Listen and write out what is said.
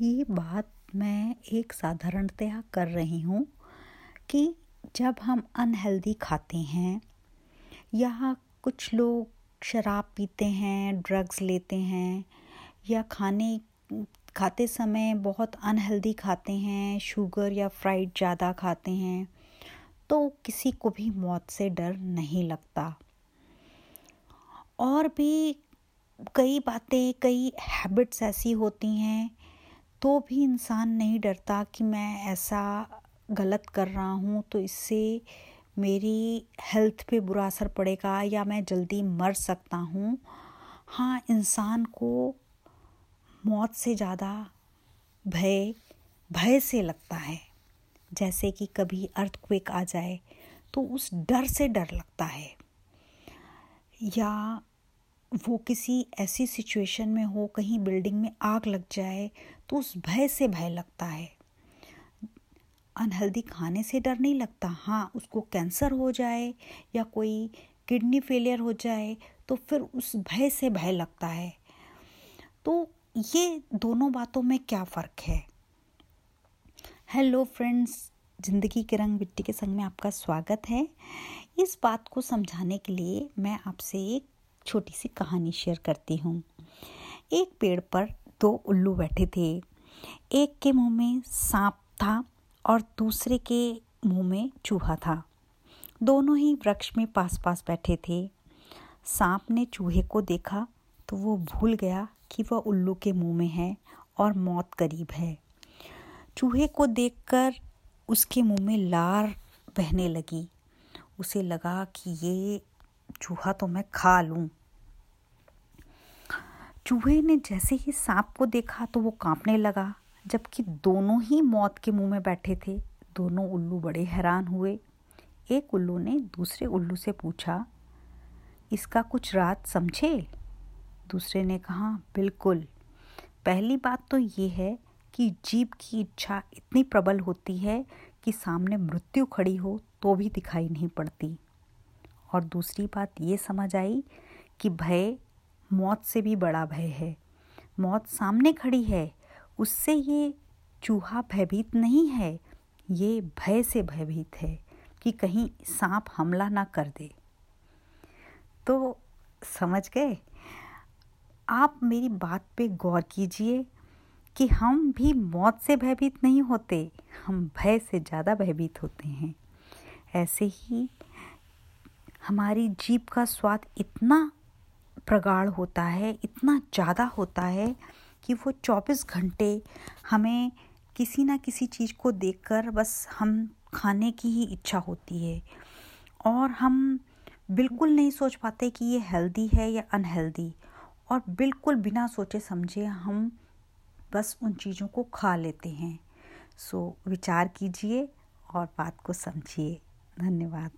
ये बात मैं एक साधारणतया कर रही हूँ कि जब हम अनहेल्दी खाते हैं या कुछ लोग शराब पीते हैं, ड्रग्स लेते हैं या खाने, खाते समय बहुत अनहेल्दी खाते हैं, शुगर या फ्राइड ज़्यादा खाते हैं तो किसी को भी मौत से डर नहीं लगता। और भी कई बातें, कई हैबिट्स ऐसी होती हैं तो भी इंसान नहीं डरता कि मैं ऐसा गलत कर रहा हूँ तो इससे मेरी हेल्थ पे बुरा असर पड़ेगा या मैं जल्दी मर सकता हूँ। हाँ इंसान को मौत से ज़्यादा भय भय से लगता है। जैसे कि कभी अर्थक्वेक आ जाए तो उस डर से डर लगता है। या वो किसी ऐसी सिचुएशन में हो, कहीं बिल्डिंग में आग लग जाए तो उस भय से भय लगता है। अनहेल्दी खाने से डर नहीं लगता। हाँ उसको कैंसर हो जाए या कोई किडनी फेलियर हो जाए तो फिर उस भय से भय लगता है। तो ये दोनों बातों में क्या फ़र्क है? हेलो फ्रेंड्स ज़िंदगी के रंग मिट्टी के संग में आपका स्वागत है। इस बात को समझाने के लिए मैं आपसे एक छोटी सी कहानी शेयर करती हूँ। एक पेड़ पर दो उल्लू बैठे थे। एक के मुँह में सांप था और दूसरे के मुँह में चूहा था। दोनों ही वृक्ष में पास पास बैठे थे। सांप ने चूहे को देखा तो वो भूल गया कि वह उल्लू के मुँह में है और मौत करीब है। चूहे को देखकर उसके मुँह में लार बहने लगी। उसे लगा कि ये चूहा तो मैं खा लूँ। चूहे ने जैसे ही सांप को देखा तो वो कांपने लगा, जबकि दोनों ही मौत के मुँह में बैठे थे। दोनों उल्लू बड़े हैरान हुए। एक उल्लू ने दूसरे उल्लू से पूछा, इसका कुछ रात समझे? दूसरे ने कहा, बिल्कुल। पहली बात तो ये है कि जीव की इच्छा इतनी प्रबल होती है कि सामने मृत्यु खड़ी हो तो भी दिखाई नहीं पड़ती। और दूसरी बात ये समझ आई कि भय मौत से भी बड़ा भय है। मौत सामने खड़ी है। उससे ये चूहा भयभीत नहीं है। ये भय से भयभीत है कि कहीं सांप हमला ना कर दे। तो समझ गए? आप मेरी बात पे गौर कीजिए कि हम भी मौत से भयभीत नहीं होते। हम भय से ज़्यादा भयभीत होते हैं। ऐसे ही हमारी जीप का स्वाद इतना प्रगाढ़ होता है, इतना ज़्यादा होता है कि वो चौबीस घंटे हमें किसी ना किसी चीज़ को देखकर बस हम खाने की ही इच्छा होती है। और हम बिल्कुल नहीं सोच पाते कि ये हेल्दी है या अनहेल्दी। और बिल्कुल बिना सोचे समझे हम बस उन चीज़ों को खा लेते हैं। सो, विचार कीजिए और बात को समझिए। धन्यवाद।